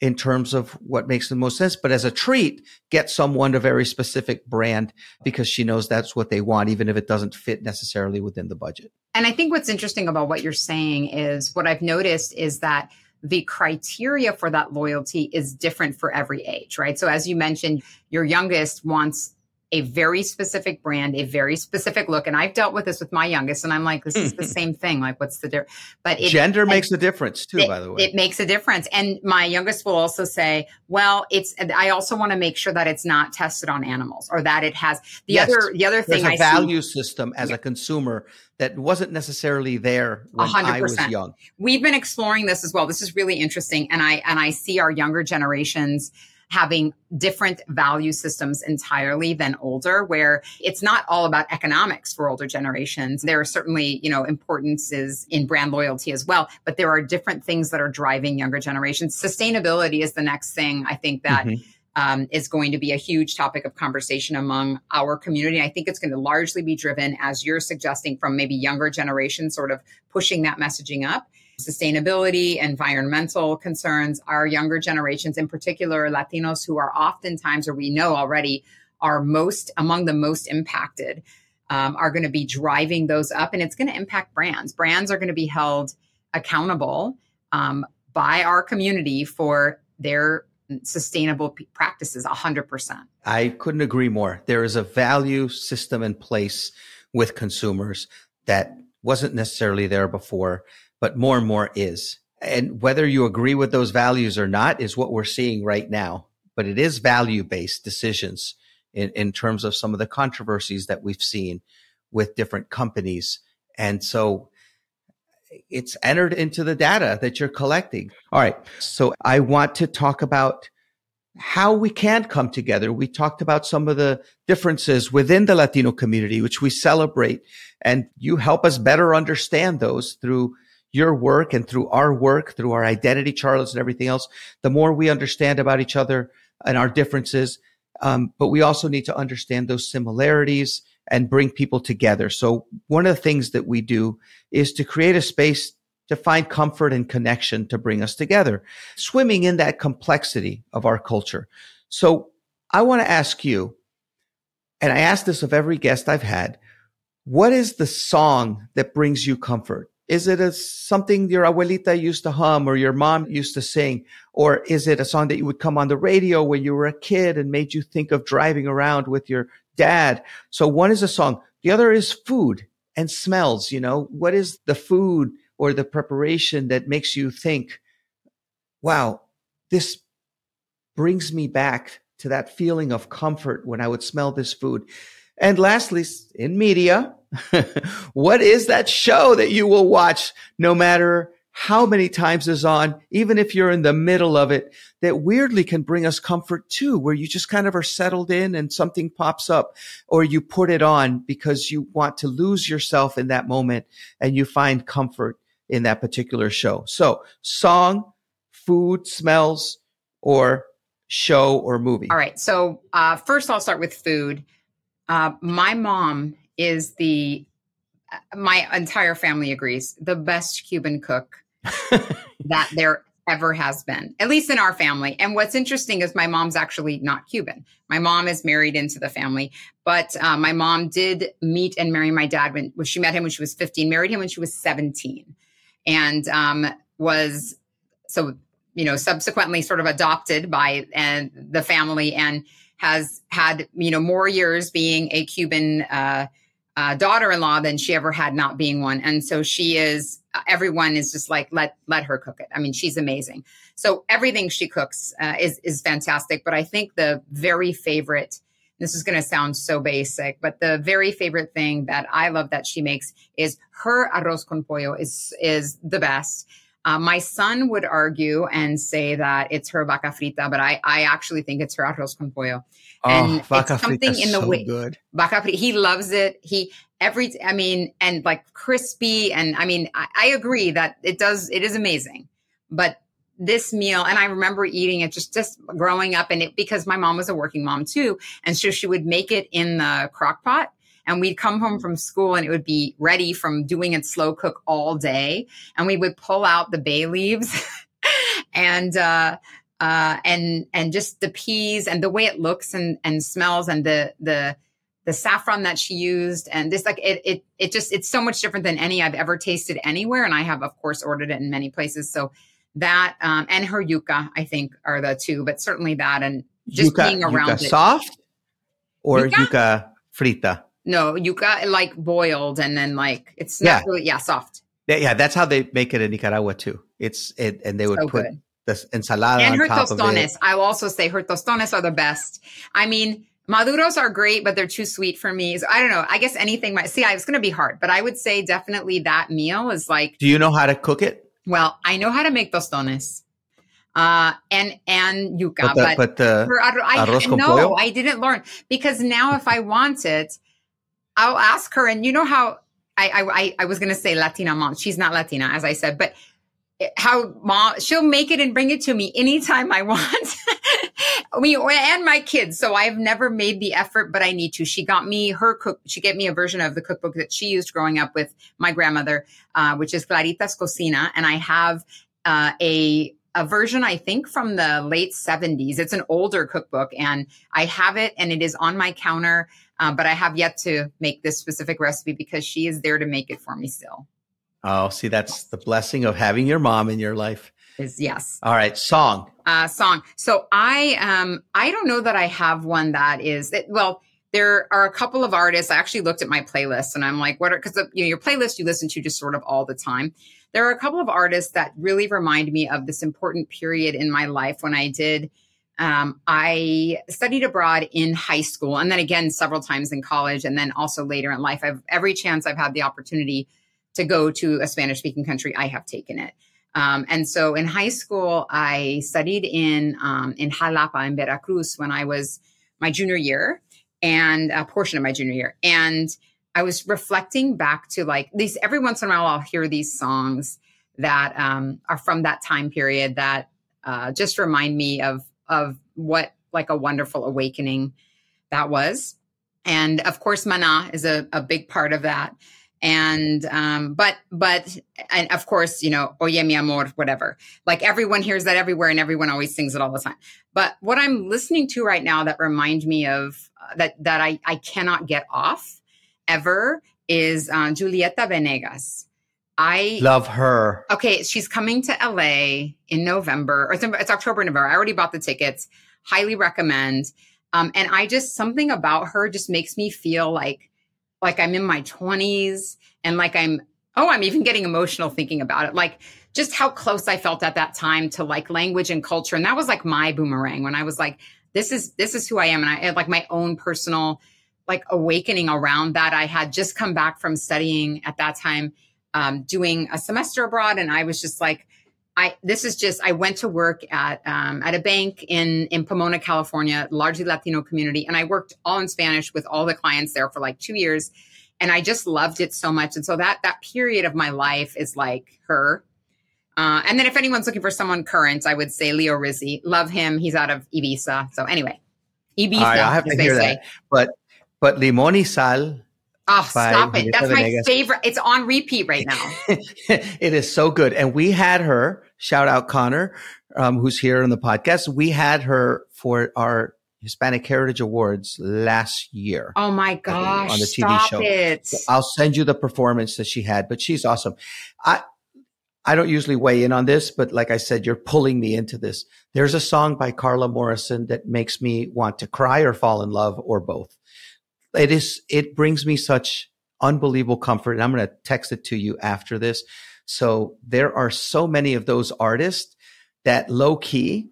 in terms of what makes the most sense. But as a treat, get someone a very specific brand because she knows that's what they want, even if it doesn't fit necessarily within the budget. And I think what's interesting about what you're saying is what I've noticed is that the criteria for that loyalty is different for every age, right? So as you mentioned, your youngest wants a very specific brand, a very specific look. And I've dealt with this with my youngest, and I'm like, this is the mm-hmm. same thing. Like, what's the difference? But it, gender makes a difference too, it, by the way. It makes a difference. And my youngest will also say, well, it's, I also want to make sure that it's not tested on animals or that it has the yes, other, the other thing There's a I value see, system as yeah. a consumer that wasn't necessarily there when 100%. I was young. We've been exploring this as well. This is really interesting. And I, and I see our younger generations having different value systems entirely than older, where it's not all about economics for older generations. There are certainly, you know, importances in brand loyalty as well, but there are different things that are driving younger generations. Sustainability is the next thing I think that mm-hmm um, is going to be a huge topic of conversation among our community. I think it's going to largely be driven, as you're suggesting, from maybe younger generations, sort of pushing that messaging up. Sustainability, environmental concerns, our younger generations, in particular Latinos, who are oftentimes, or we know already, are most among the most impacted, um, are going to be driving those up, and it's going to impact brands. Brands are going to be held accountable um, by our community for their sustainable practices 100%. I couldn't agree more. There is a value system in place with consumers that wasn't necessarily there before, but more and more is. And whether you agree with those values or not is what we're seeing right now. But it is value based decisions in, in terms of some of the controversies that we've seen with different companies. And so it's entered into the data that you're collecting. All right. So I want to talk about how we can come together. We talked about some of the differences within the Latino community, which we celebrate. And you help us better understand those through your work and through our work, through our identity charts and everything else. The more we understand about each other and our differences, um, but we also need to understand those similarities and bring people together. So one of the things that we do is to create a space to find comfort and connection to bring us together, swimming in that complexity of our culture. So I want to ask you, and I ask this of every guest I've had, what is the song that brings you comfort? Is it a, something your abuelita used to hum or your mom used to sing? Or is it a song that you would come on the radio when you were a kid and made you think of driving around with your dad. So one is a song. The other is food and smells. You know, what is the food or the preparation that makes you think, wow, this brings me back to that feeling of comfort when I would smell this food. And lastly, in media, what is that show that you will watch no matter how many times is on, even if you're in the middle of it, that weirdly can bring us comfort too, where you just kind of are settled in and something pops up or you put it on because you want to lose yourself in that moment and you find comfort in that particular show. So song, food, smells, or show or movie. All right. So uh, first I'll start with food. Uh, my mom is the my entire family agrees the best Cuban cook that there ever has been, at least in our family. And what's interesting is my mom's actually not Cuban. My mom is married into the family, but uh, my mom did meet and marry my dad when, when, she met him when she was 15, married him when she was 17, and um, was so you know subsequently sort of adopted by and the family and has had you know more years being a Cuban. Uh, uh, daughter-in-law than she ever had not being one. And so she is everyone is just like let let her cook it. I mean she's amazing. So everything she cooks uh, is is fantastic. But i think the very favorite this is going to sound so basic but the very favorite thing that i love that she makes is her arroz con pollo is is the best uh, my son would argue and say that it's her vaca frita, but I, I actually think it's her arroz con pollo. Oh, and vaca it's something in the so way. Good. Vaca frita, he loves it. He every, I mean, and like crispy. And I mean, I, I agree that it does, it is amazing. But this meal, and I remember eating it just just growing up, and it because my mom was a working mom too, and so she would make it in the crock pot and we'd come home from school and it would be ready from doing it slow cook all day. And we would pull out the bay leaves and uh, uh, and and just the peas and the way it looks and and smells and the the the saffron that she used. And this like it it it just it's so much different than any I've ever tasted anywhere. And I have of course ordered it in many places. So that um, and her yuca I think are the two but certainly that and just yuca, being around yuca it. soft or yuca, yuca frita no, you got like boiled and then like it's yeah. Really, yeah, soft. Yeah, that's how they make it in Nicaragua too. It's it and they would so put good. this ensalada and her tostones. I will also say her tostones are the best. I mean, maduros are great, but they're too sweet for me. So I don't know. I guess anything might see. It's going to be hard, but I would say definitely that meal is like. Do you know how to cook it? Well, I know how to make tostones uh, and and yuca, but the, but, but the I, no, I didn't learn because now if I want it, I'll ask her, and you know how I I, I was going to say Latina mom. She's not Latina, as I said, but how mom she'll make it and bring it to me anytime I want. me and my kids. So I've never made the effort, but I need to. She got me her cook. She gave me a version of the cookbook that she used growing up with my grandmother, uh, which is Clarita's Cocina, and I have uh, a a version I think from the late 70s. It's an older cookbook and I have it and it is on my counter. Um, but I have yet to make this specific recipe because she is there to make it for me still. Oh, see, that's the blessing of having your mom in your life. Is yes. All right, song. Uh, song. So I um I don't know that I have one that is it, well. There are a couple of artists. I actually looked at my playlist and I'm like, what are because you know your playlist you listen to just sort of all the time. There are a couple of artists that really remind me of this important period in my life when I did um, I studied abroad in high school and then again several times in college and then also later in life. I've every chance I've had the opportunity to go to a Spanish speaking country, I have taken it. Um, and so in high school, I studied in um, in Jalapa in Veracruz when I was my junior year and a portion of my junior year. And I was reflecting back to like these every once in a while I'll hear these songs that um, are from that time period that uh, just remind me of of what like a wonderful awakening that was. And of course, Mana is a, a big part of that. And, um, but, but, and of course, you know, Oye mi amor, whatever. Like everyone hears that everywhere and everyone always sings it all the time. But what I'm listening to right now that remind me of uh, that, that I, I cannot get off ever is uh, Julieta Venegas. I love her. Okay, she's coming to LA in November, or it's, it's October, November. I already bought the tickets. Highly recommend. Um, and I just something about her just makes me feel like like I'm in my 20s and like I'm oh, I'm even getting emotional thinking about it. Like just how close I felt at that time to like language and culture. And that was like my boomerang when I was like, this is this is who I am. And I had like my own personal like awakening around that. I had just come back from studying at that time um, doing a semester abroad, and I was just like, I this is just I went to work at um, at a bank in in Pomona, California, largely Latino community, and I worked all in Spanish with all the clients there for like two years, and I just loved it so much. And so that that period of my life is like her. Uh, and then if anyone's looking for someone current, I would say Leo Rizzi. Love him. He's out of Ibiza. So anyway, Ibiza. I have to hear say. that. But but Limon y Sal Oh, stop it. That's my Venegas. favorite. It's on repeat right now. it is so good. And we had her, shout out Connor, um, who's here on the podcast. We had her for our Hispanic Heritage Awards last year. Oh my gosh. On the TV show. It. So I'll send you the performance that she had, but she's awesome. I, I don't usually weigh in on this, but like I said, you're pulling me into this. There's a song by Carla Morrison that makes me want to cry or fall in love or both it is, it brings me such unbelievable comfort. And I'm going to text it to you after this. So there are so many of those artists that low key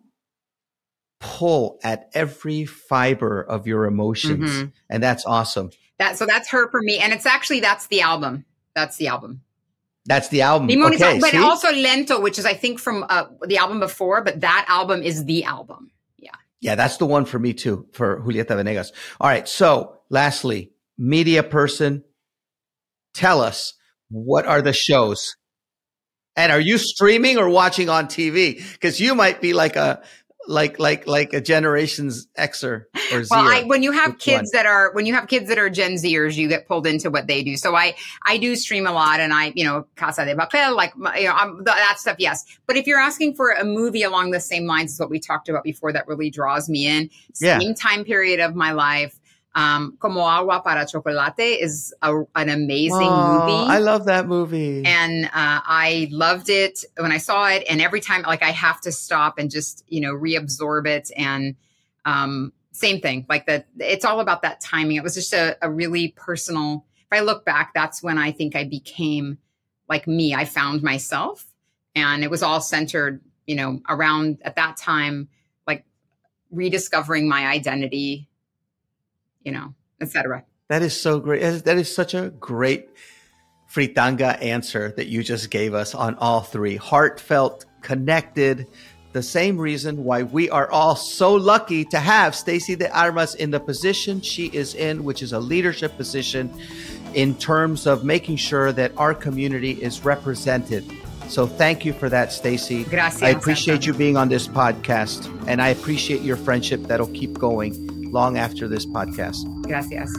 pull at every fiber of your emotions. Mm-hmm. And that's awesome. That, so that's her for me. And it's actually, that's the album. That's the album. That's the album. Okay, but see? also Lento, which is I think from uh, the album before, but that album is the album. Yeah. Yeah, that's the one for me too, for Julieta Venegas. All right. So lastly, media person, tell us what are the shows? And are you streaming or watching on TV? Because you might be like a like like like a generation's Xer or Z. Well, I, when you have kids one? that are when you have kids that are Gen Zers, you get pulled into what they do. So I I do stream a lot, and I you know Casa de Papel, like you know I'm, that stuff. Yes, but if you're asking for a movie along the same lines as what we talked about before, that really draws me in. Same yeah. time period of my life. Um, Como Agua para Chocolate is a, an amazing oh, movie. I love that movie. And uh, I loved it when I saw it. And every time, like, I have to stop and just, you know, reabsorb it. And um, same thing, like that, it's all about that timing. It was just a, a really personal, if I look back, that's when I think I became like me. I found myself. And it was all centered, you know, around at that time, like rediscovering my identity you know, etc. That is so great. That is such a great fritanga answer that you just gave us on all three. Heartfelt, connected, the same reason why we are all so lucky to have Stacie de Armas in the position she is in, which is a leadership position in terms of making sure that our community is represented. So thank you for that, Stacie. Gracias. I appreciate you being on this podcast, and I appreciate your friendship that'll keep going long after this podcast. Gracias.